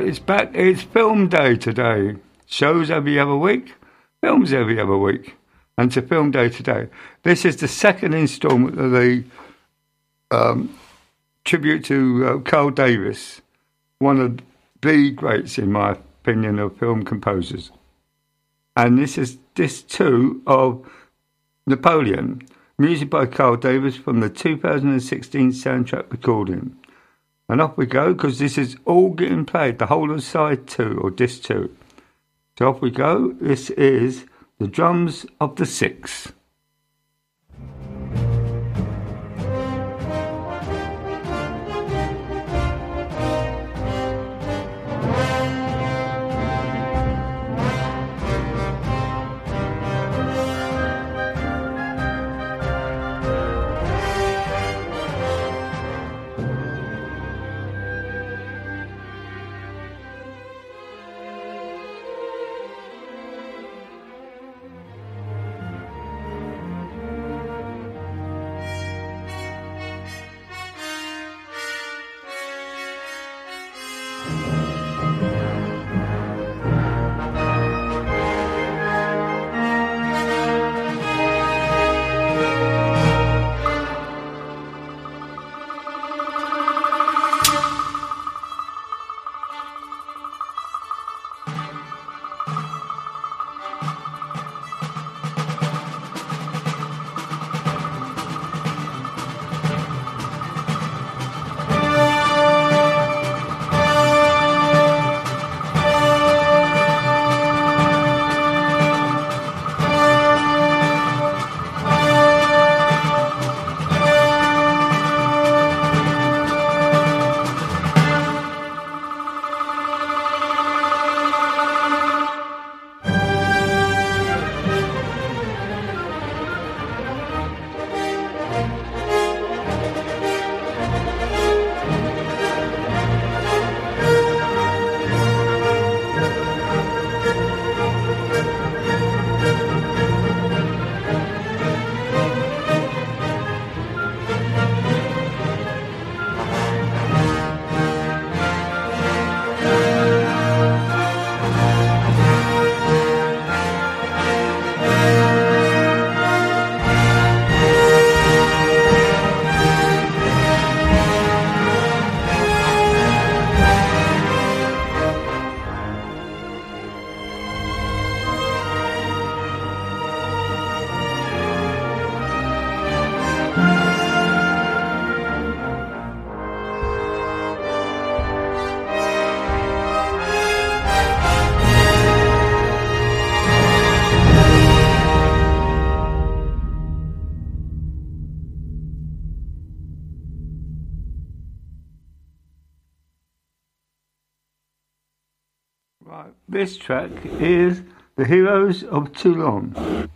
Right, it's back. It's film day today. Shows every other week, films every other week. And to film day today. This is the second instalment of the um, tribute to uh, Carl Davis, one of the greats, in my opinion, of film composers. And this is this too of Napoleon, music by Carl Davis from the 2016 soundtrack recording. And off we go because this is all getting played, the whole of side two or disc two. So off we go. This is the drums of the six. This track is The Heroes of Toulon.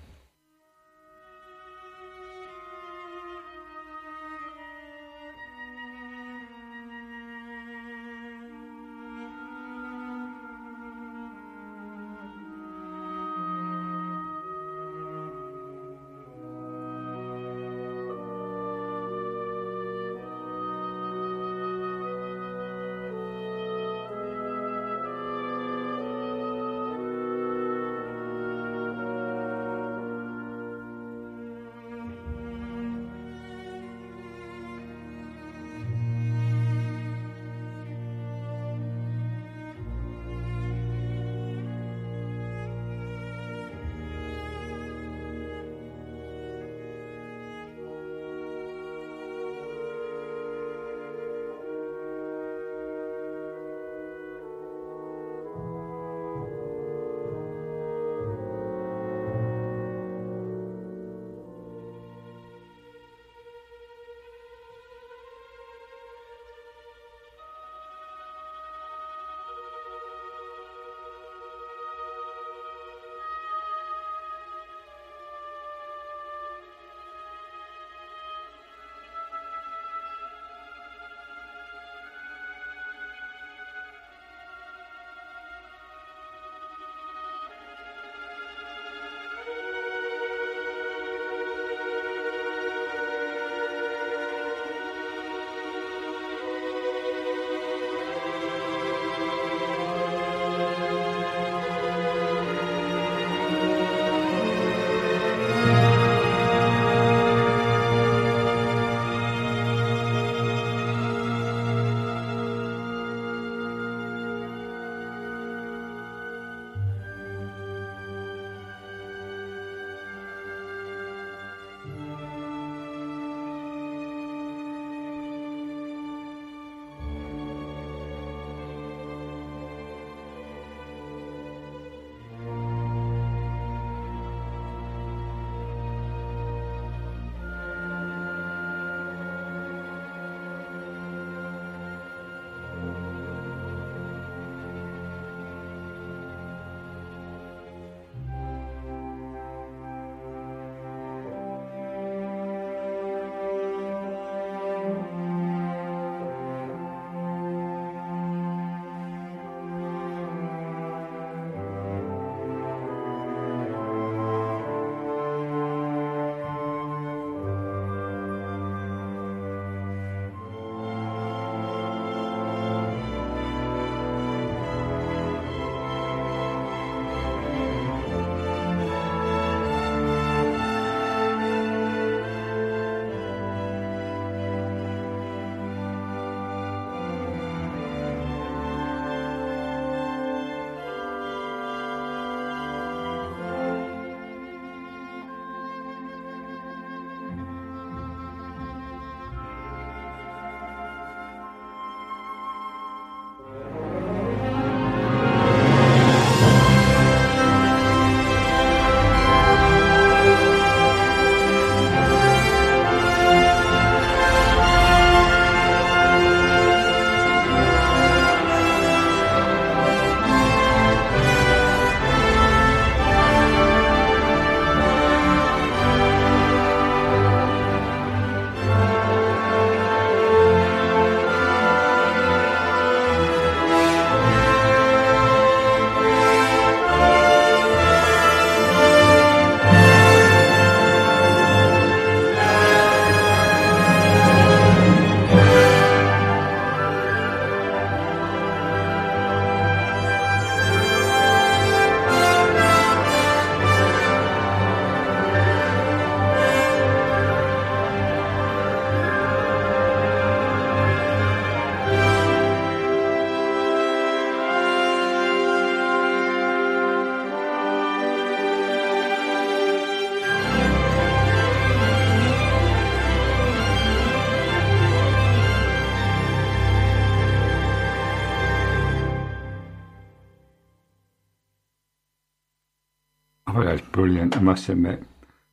Must admit.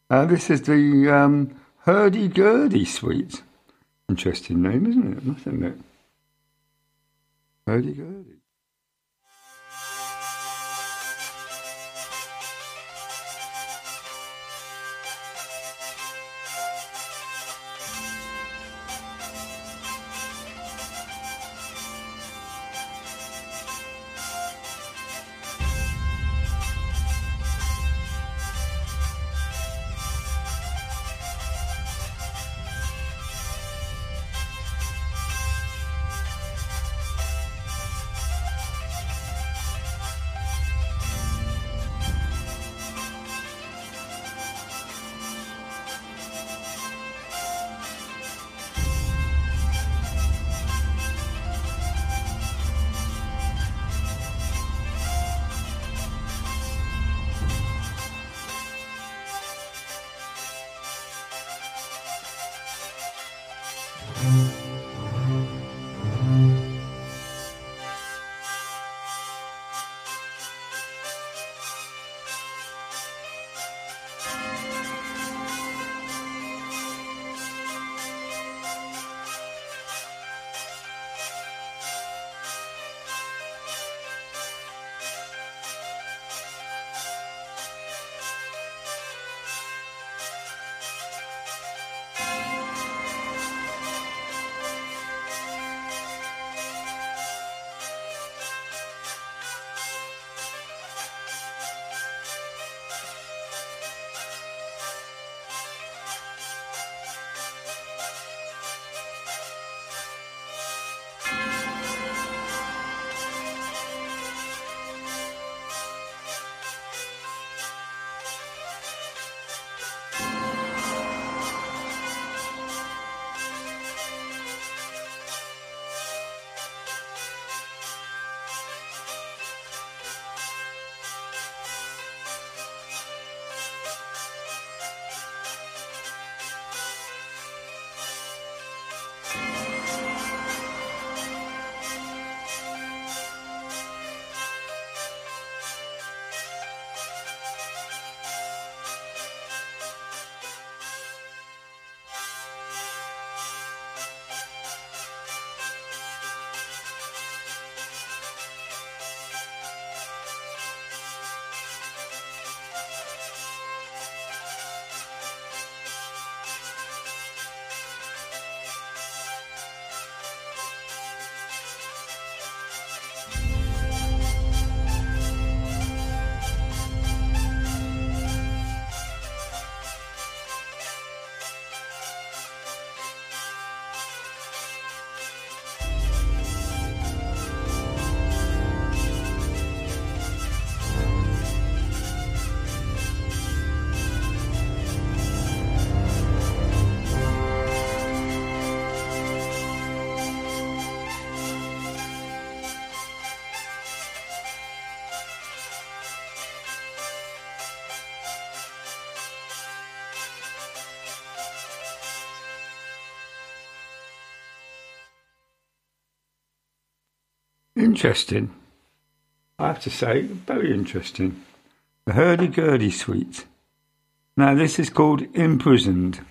Uh, this is the um, Hurdy Gurdy Suite. Interesting name, isn't it? I must admit. Hurdy Gurdy. Interesting. I have to say, very interesting. The hurdy-gurdy suite. Now, this is called Imprisoned.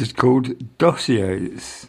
Is called Dossiers.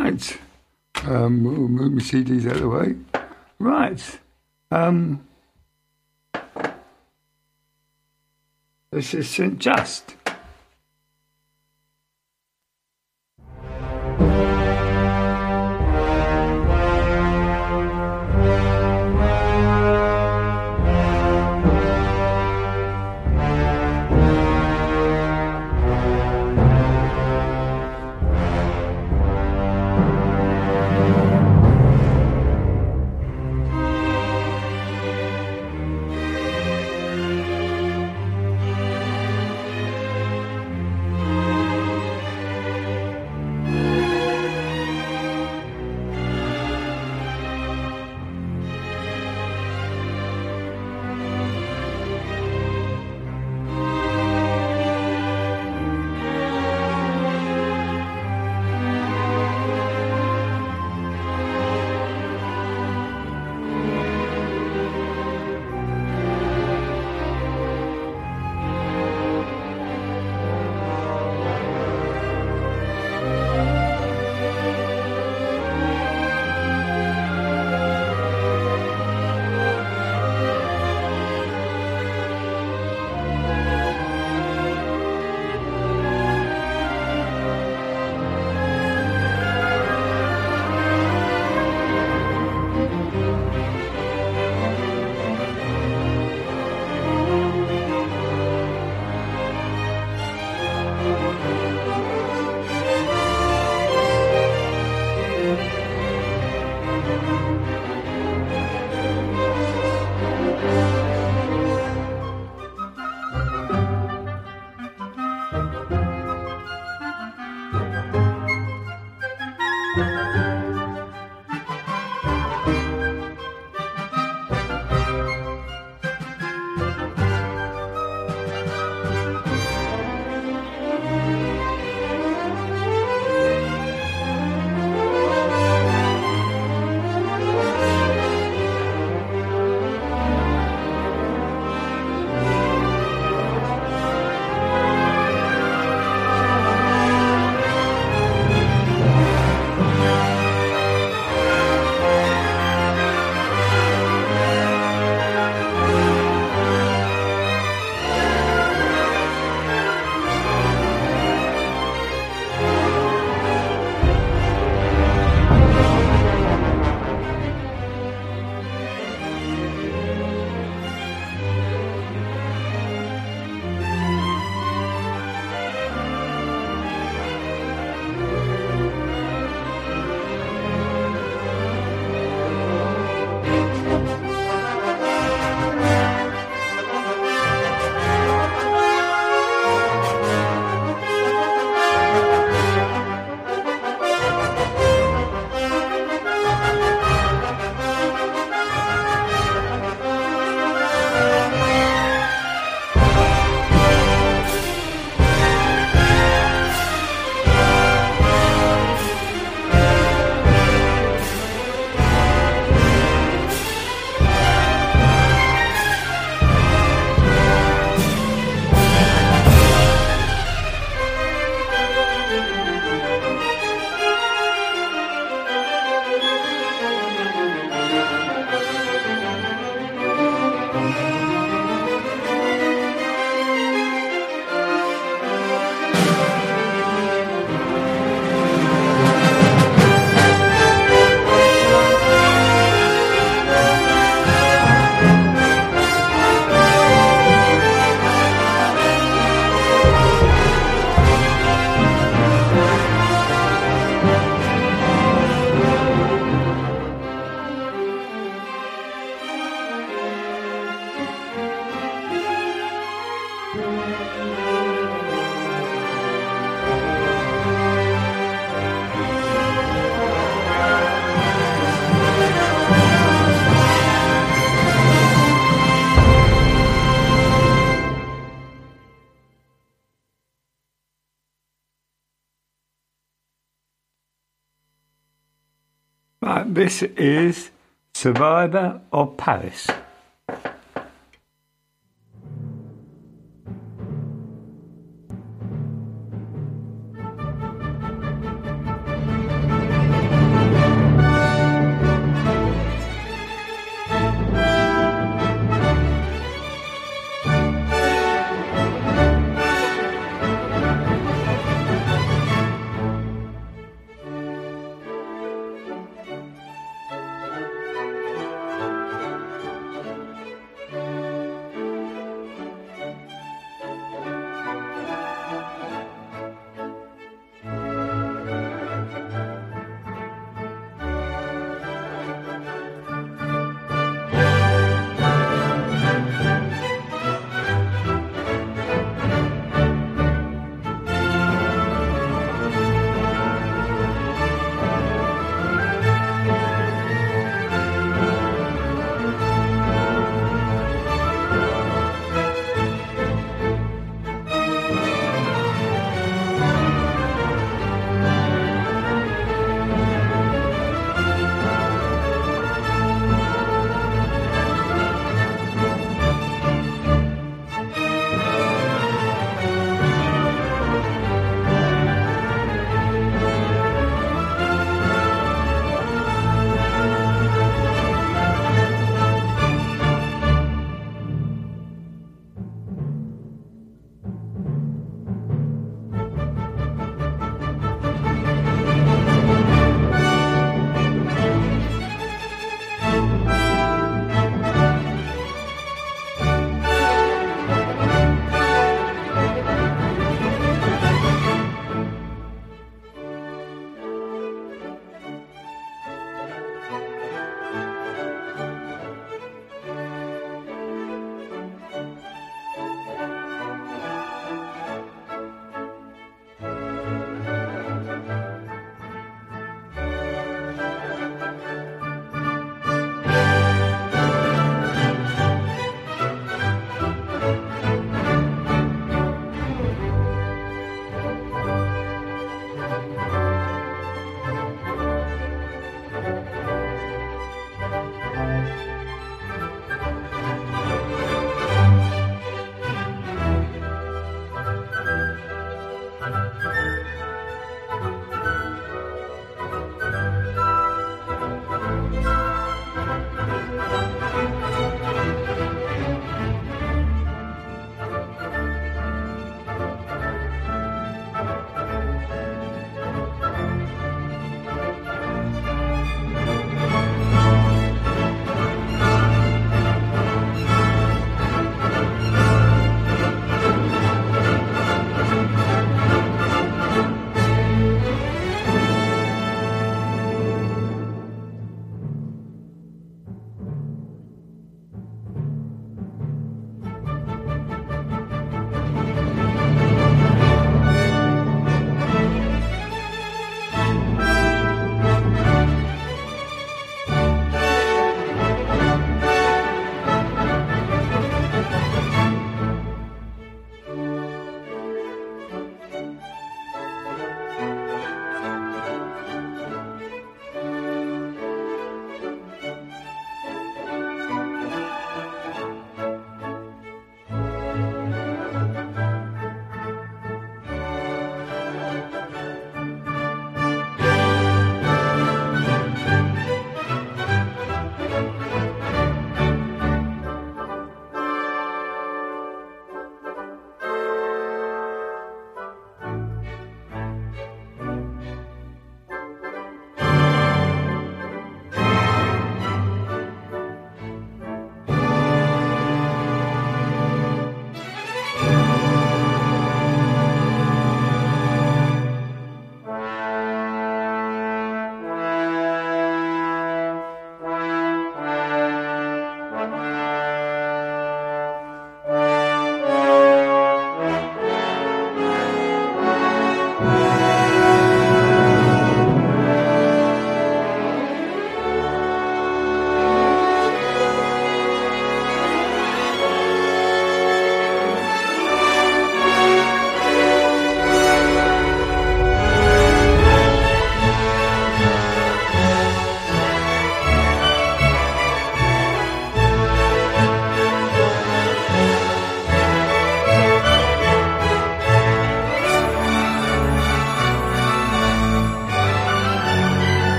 Right. Um, we'll move my CDs out of the way. Right. Um, this is St. Just. Is Survivor of Paris.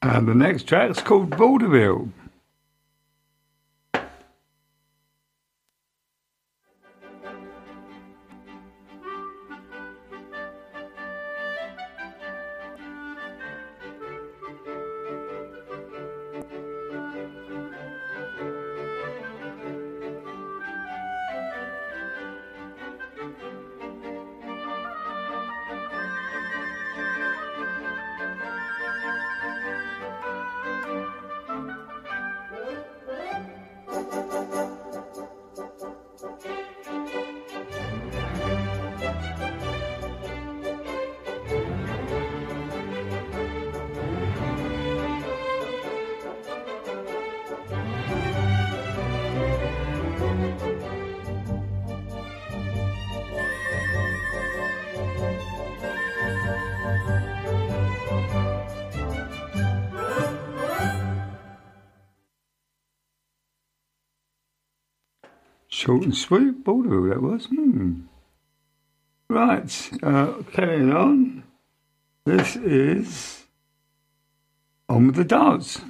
And the next track's called Vaudeville. Short and sweet, Bordeaux that was. Hmm. Right, uh, carrying on. This is On with the Dance.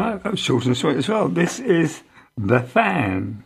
Right, short and sweet as well. This is The Fan.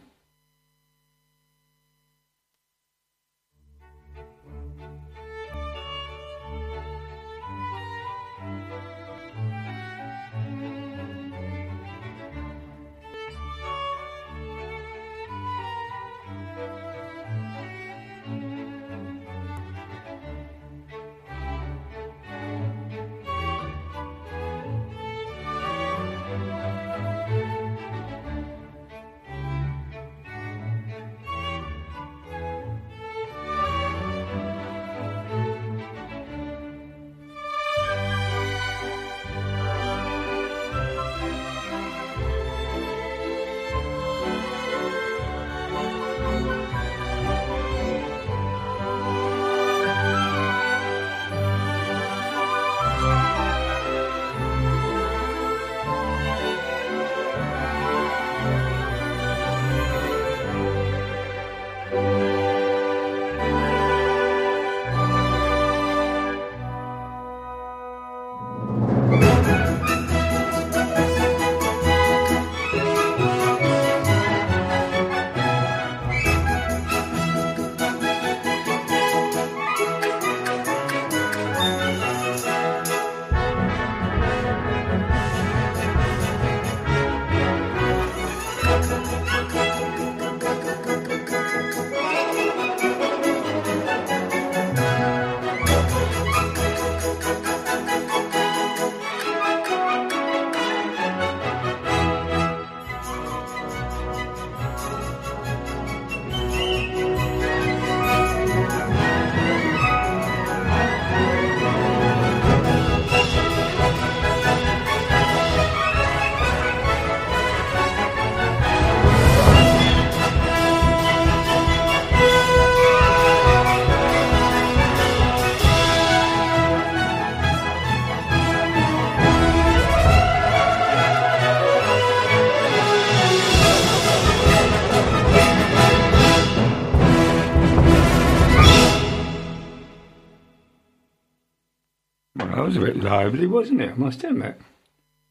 Lively, wasn't it? I must admit.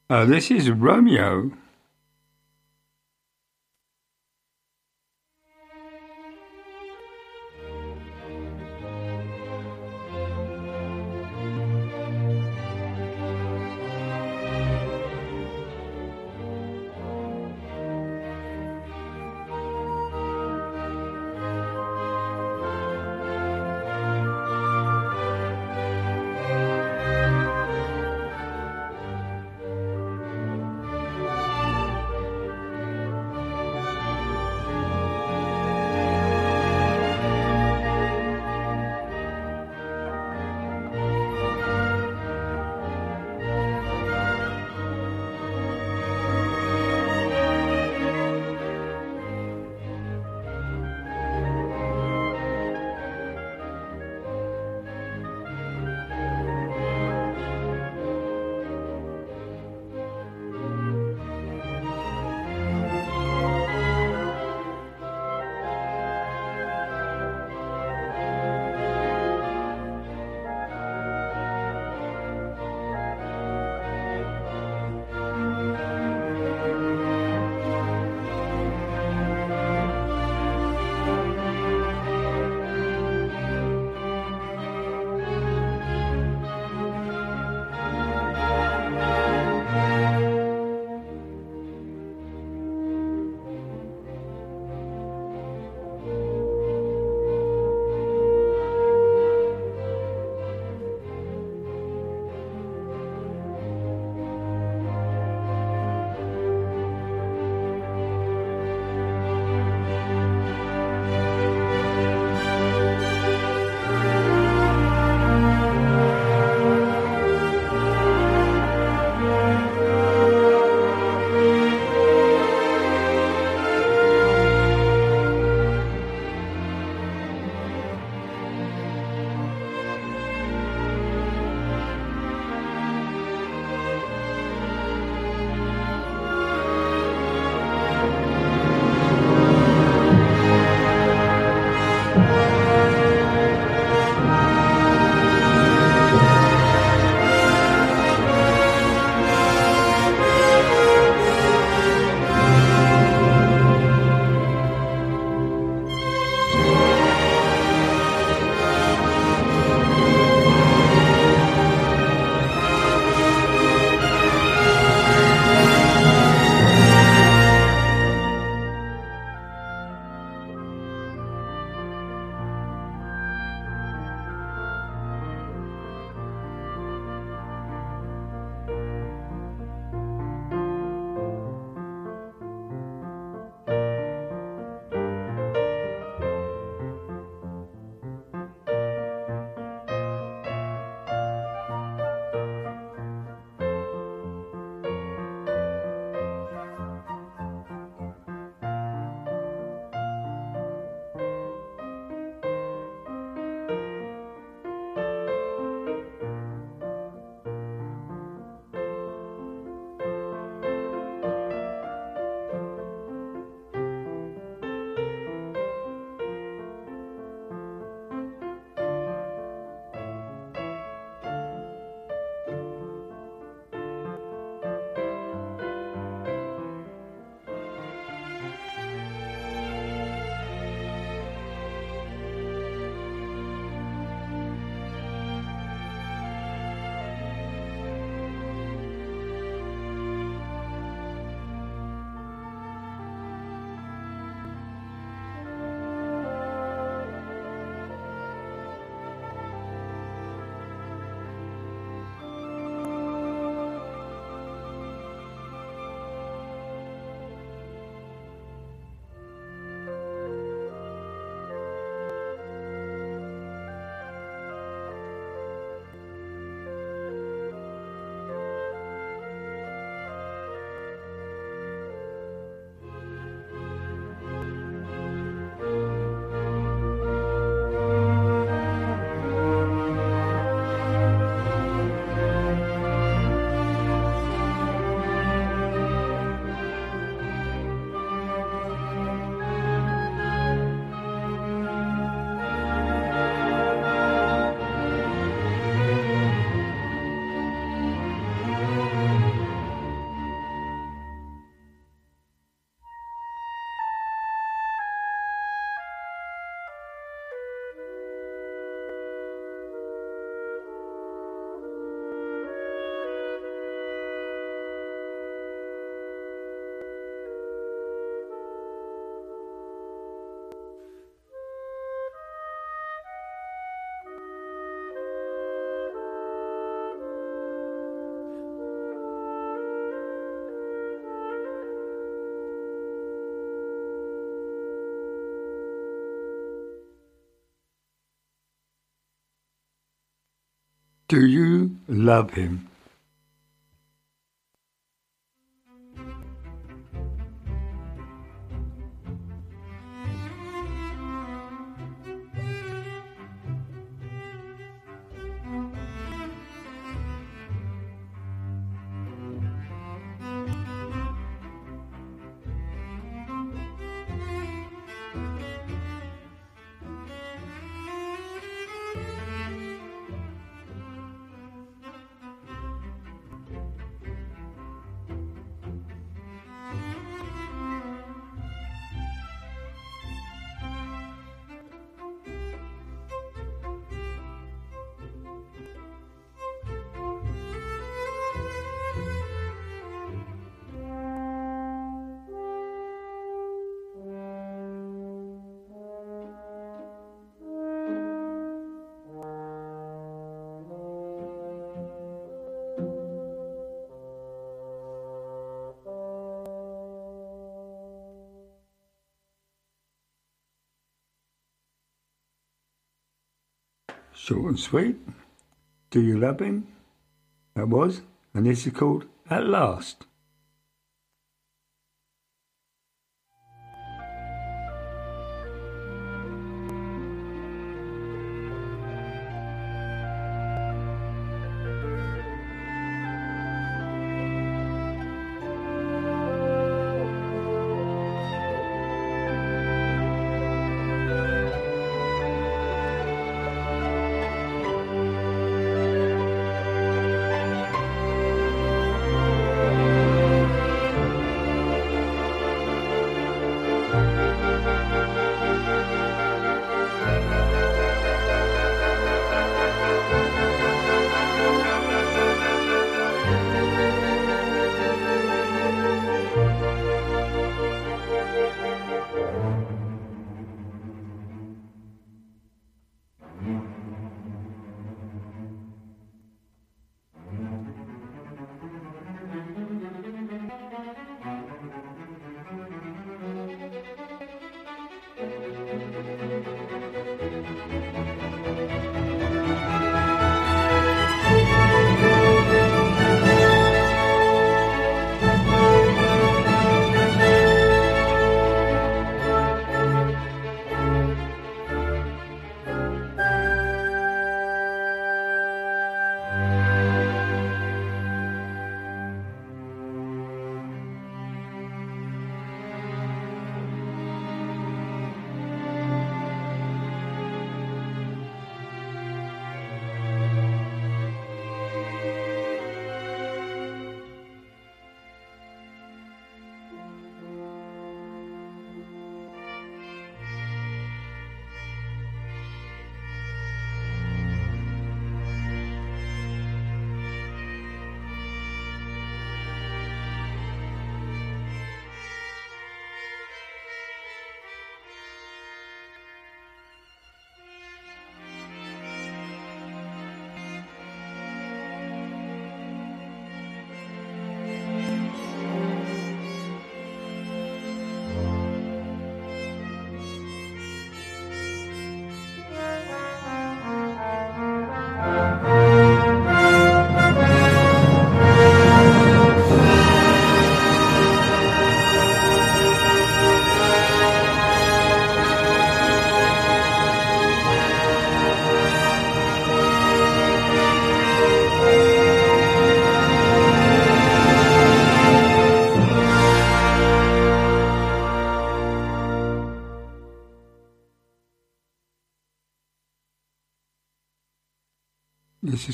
Uh, this is Romeo. Do you love him? Sweet. Do you love him? That was, and this is called At Last.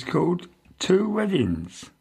Called Two Weddings.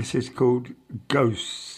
This is called Ghosts.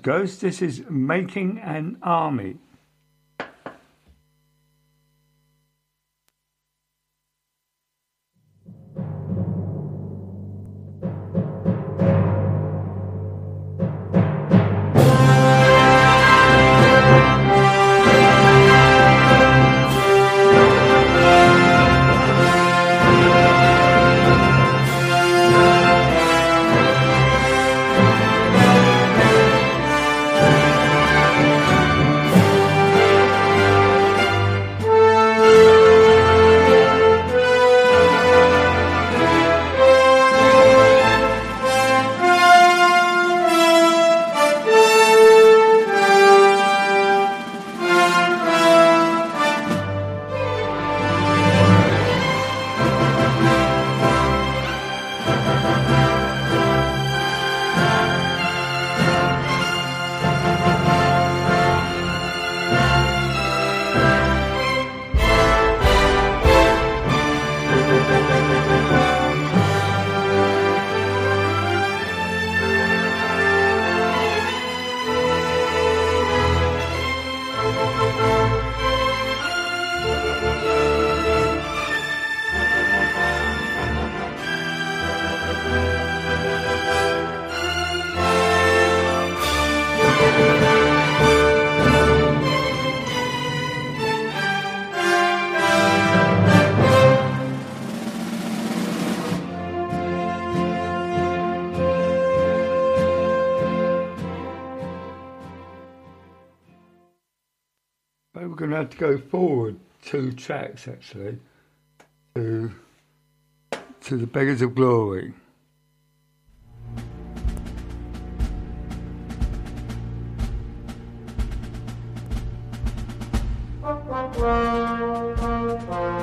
Ghost. This is Making an Army. go forward two tracks actually to to the Beggars of Glory.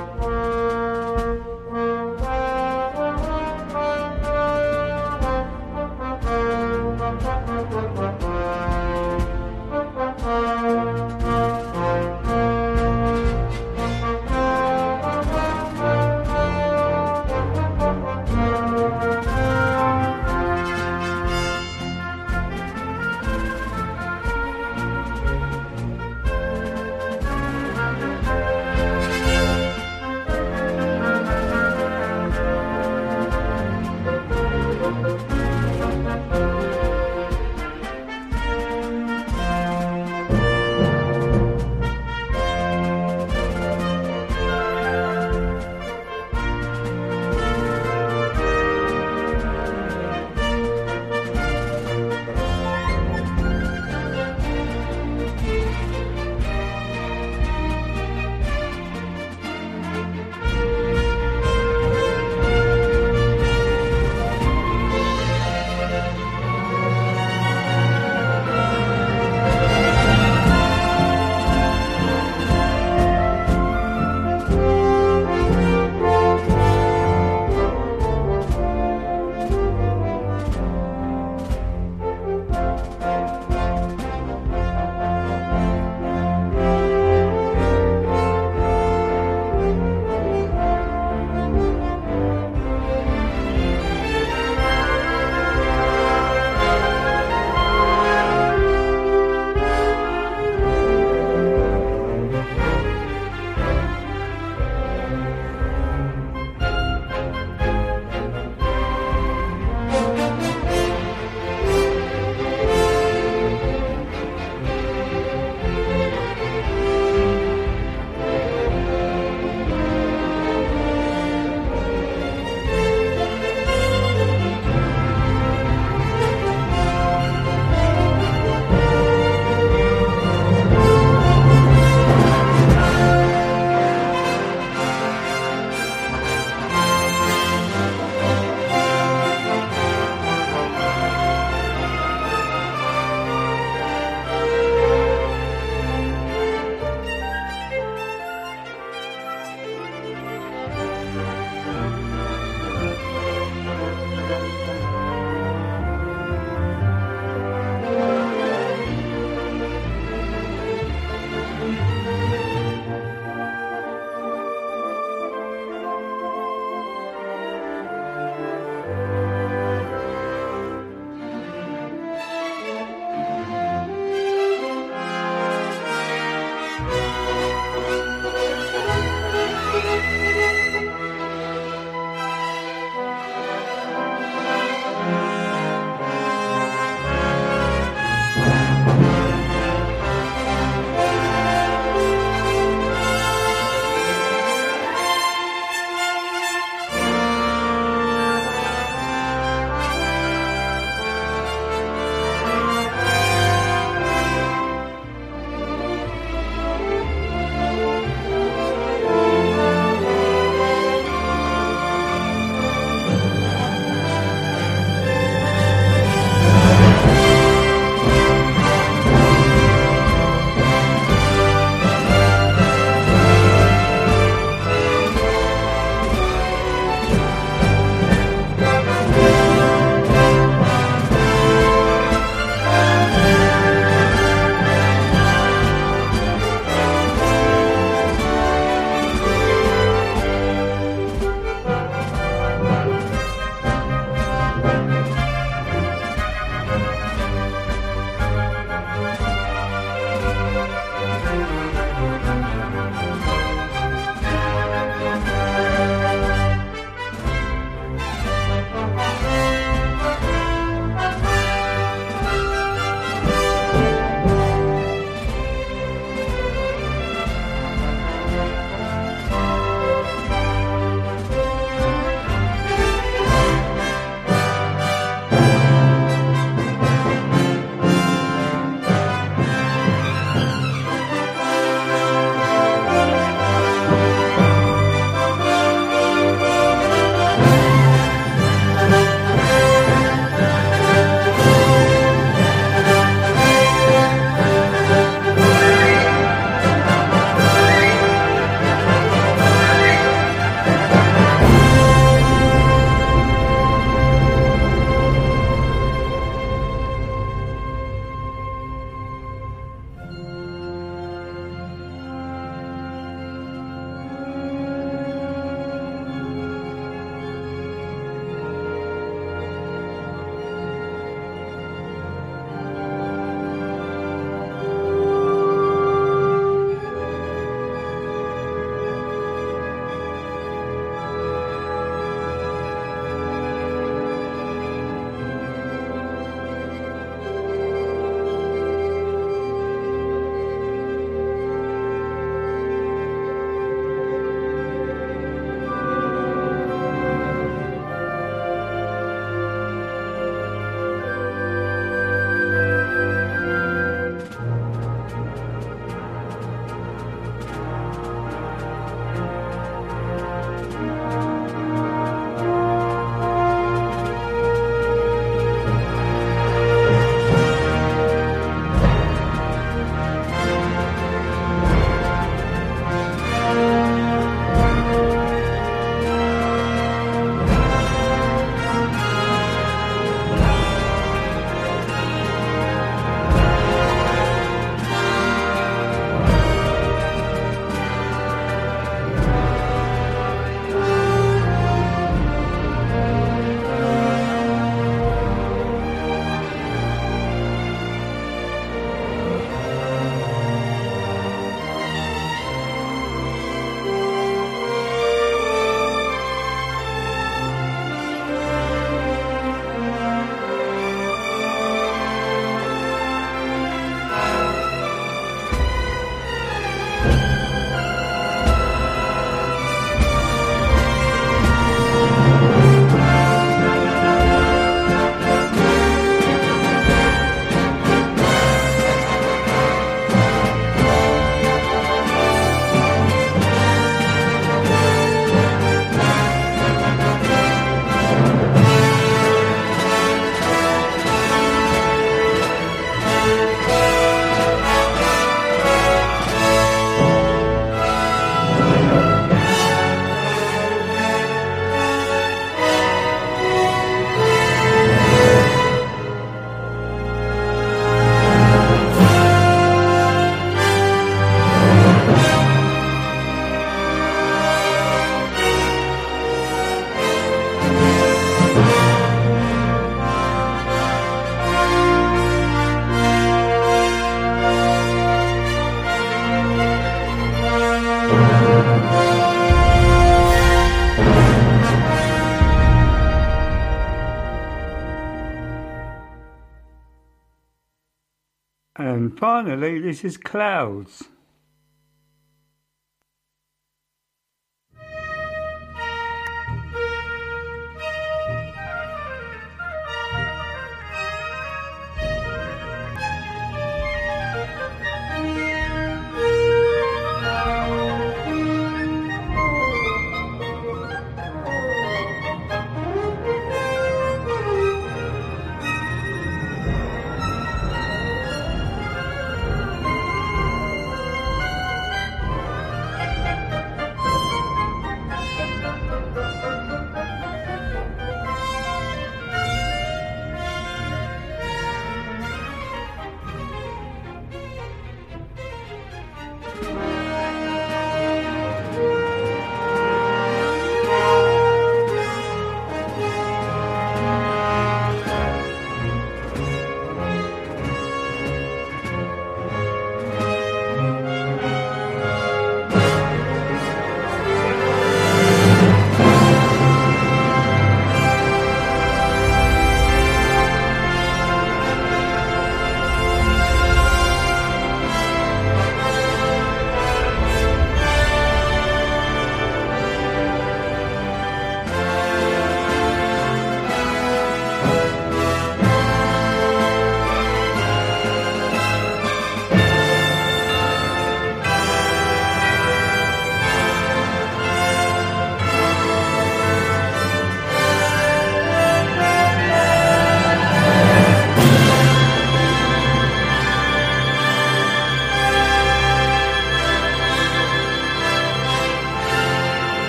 this is Clouds.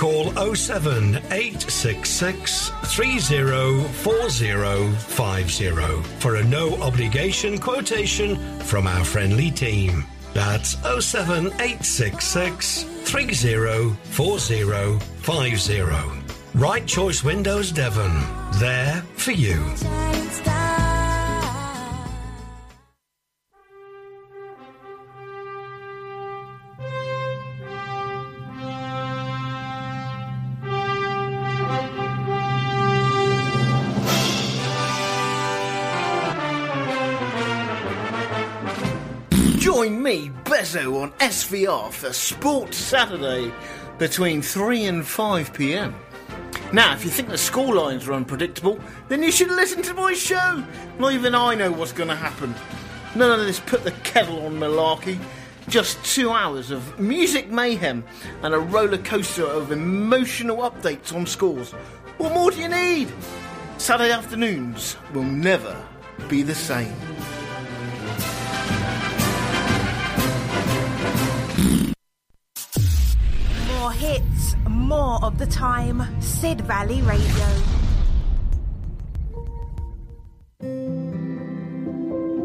Call 07 866 304050 for a no obligation quotation from our friendly team. That's 07 866 304050. Right Choice Windows Devon. There for you. Me, on SVR for Sports Saturday between 3 and 5 pm. Now, if you think the score lines are unpredictable, then you should listen to my show. Not even I know what's going to happen. None of this put the kettle on malarkey. Just two hours of music mayhem and a roller coaster of emotional updates on scores. What more do you need? Saturday afternoons will never be the same. More hits, more of the time. Sid Valley Radio.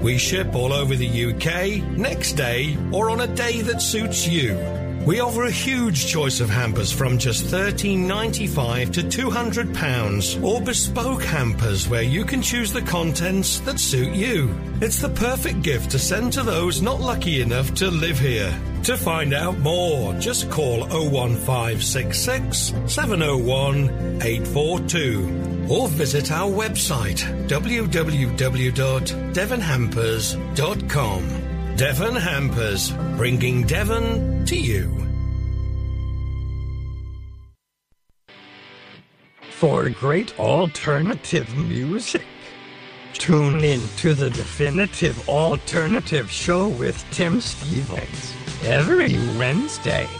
We ship all over the UK, next day, or on a day that suits you. We offer a huge choice of hampers from just $13.95 to £200, or bespoke hampers where you can choose the contents that suit you. It's the perfect gift to send to those not lucky enough to live here. To find out more, just call 01566 701 842 or visit our website www.devonhampers.com. Devon Hampers, bringing Devon to you. For great alternative music, tune in to the Definitive Alternative Show with Tim Stevens every Wednesday.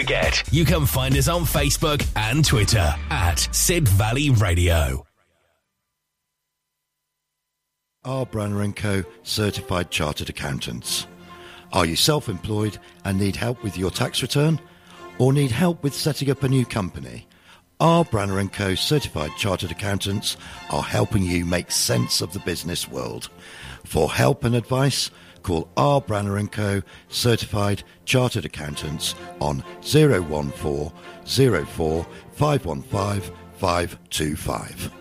you can find us on Facebook and Twitter at Sid Valley Radio. R. Branner & Co. Certified Chartered Accountants. Are you self-employed and need help with your tax return? Or need help with setting up a new company? R. Branner & Co. Certified Chartered Accountants are helping you make sense of the business world. For help and advice, call R. Branner & Co. Certified Chartered Accountants on 014 04 515 525.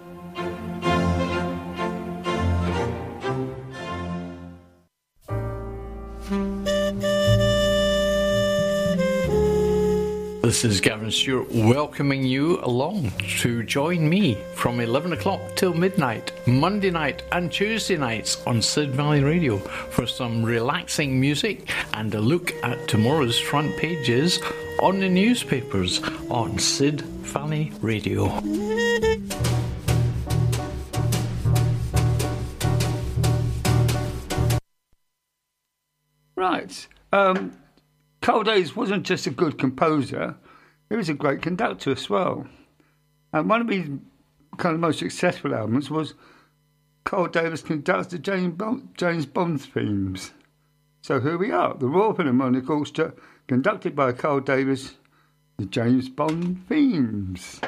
This is Gavin Stewart welcoming you along to join me from 11 o'clock till midnight, Monday night and Tuesday nights on Sid Valley Radio for some relaxing music and a look at tomorrow's front pages on the newspapers on Sid Valley Radio. Right. Um, Carl Davis wasn't just a good composer, he was a great conductor as well. And one of his kind of most successful albums was Carl Davis conducts the James Bond, James Bond themes. So here we are, the Royal Philharmonic Orchestra, conducted by Carl Davis, the James Bond themes.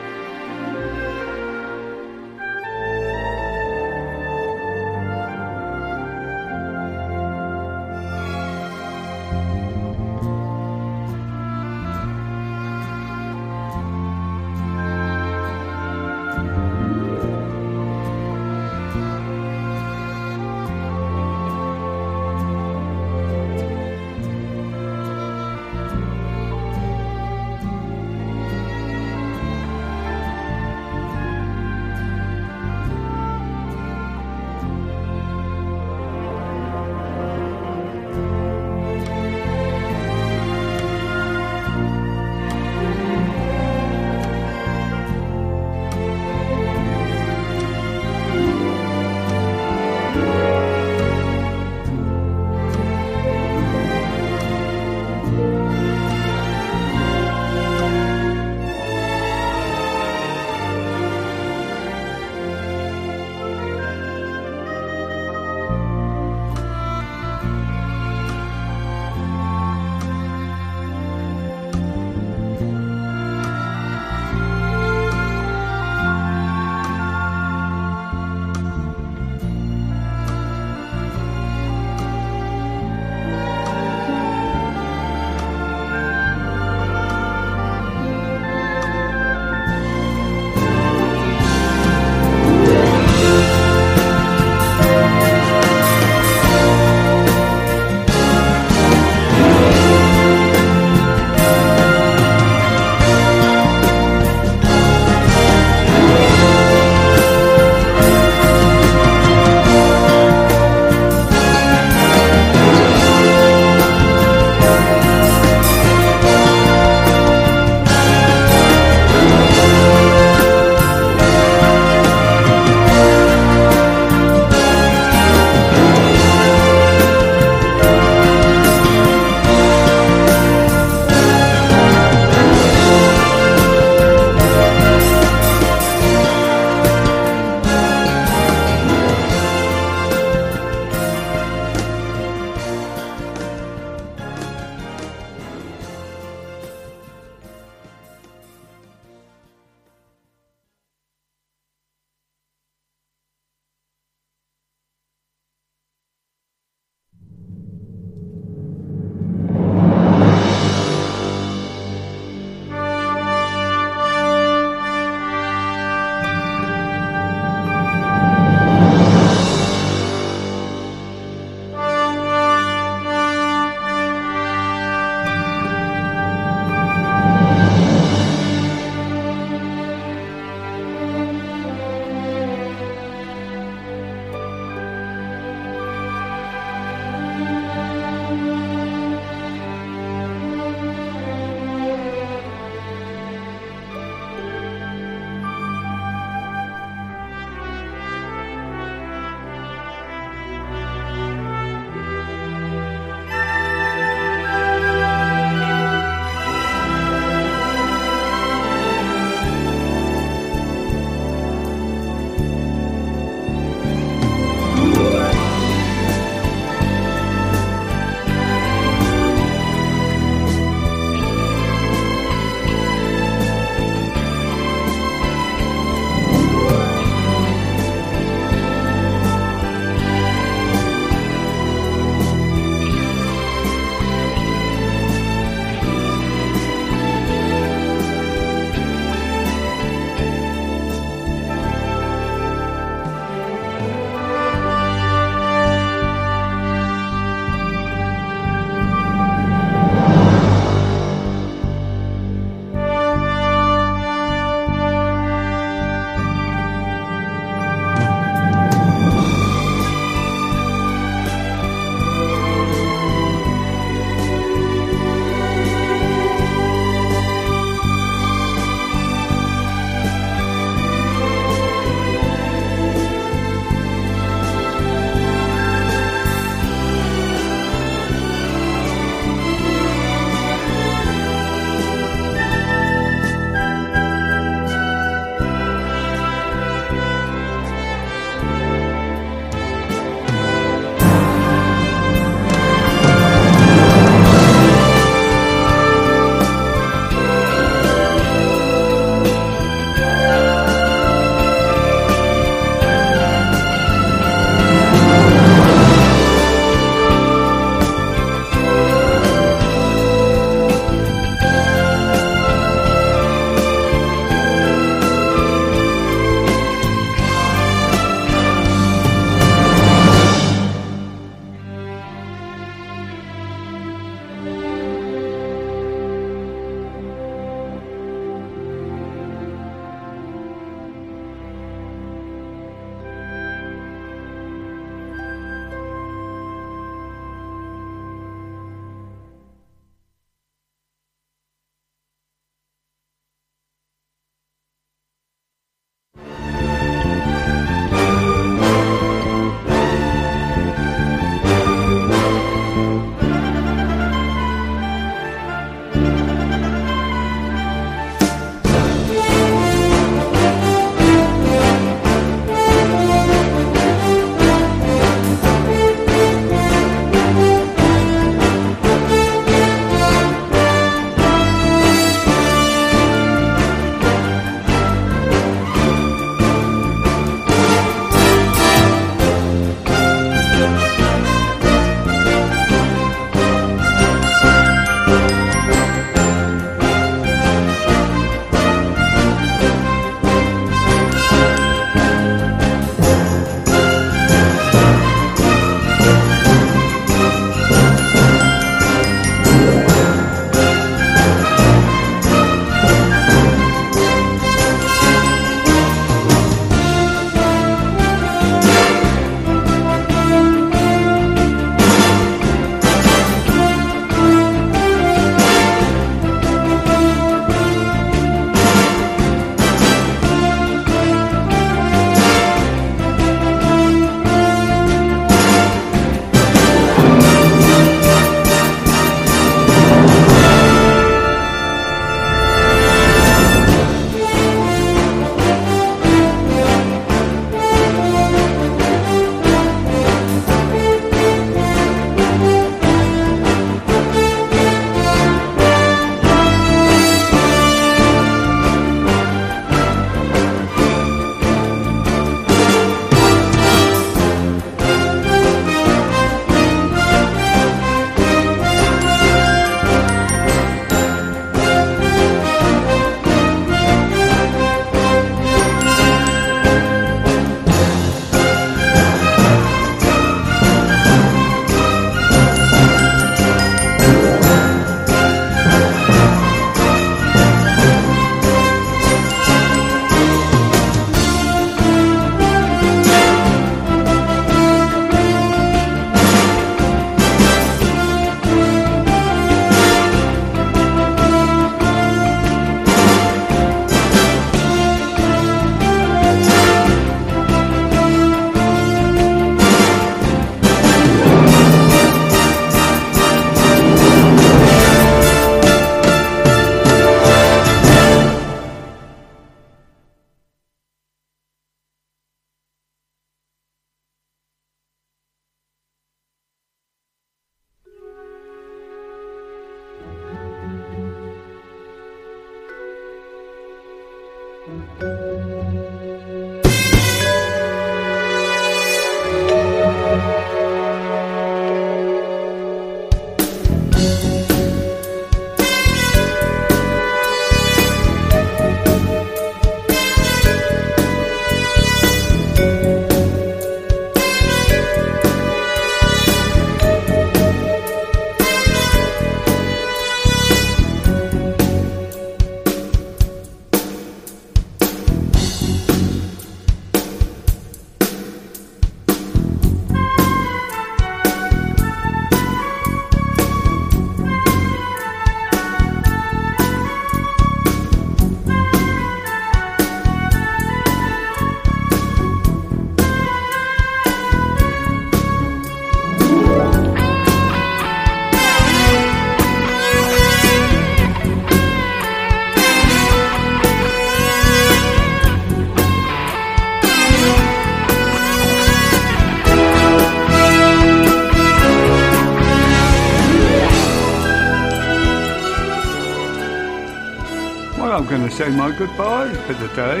Say my goodbyes for the day.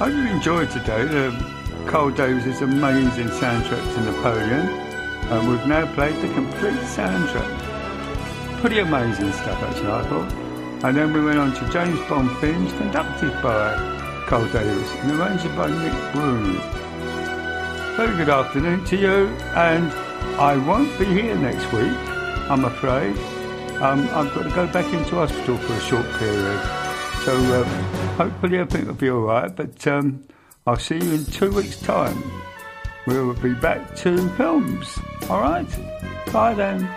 I hope you enjoyed today. The Carl Davis' amazing soundtrack to Napoleon. And we've now played the complete soundtrack. Pretty amazing stuff, actually, I thought. And then we went on to James Bond films conducted by Carl Davis and arranged by Nick Broom. Very good afternoon to you, and I won't be here next week, I'm afraid. Um, I've got to go back into hospital for a short period. So um, hopefully everything will be all right. But um, I'll see you in two weeks' time. We'll be back to films. All right? Bye then.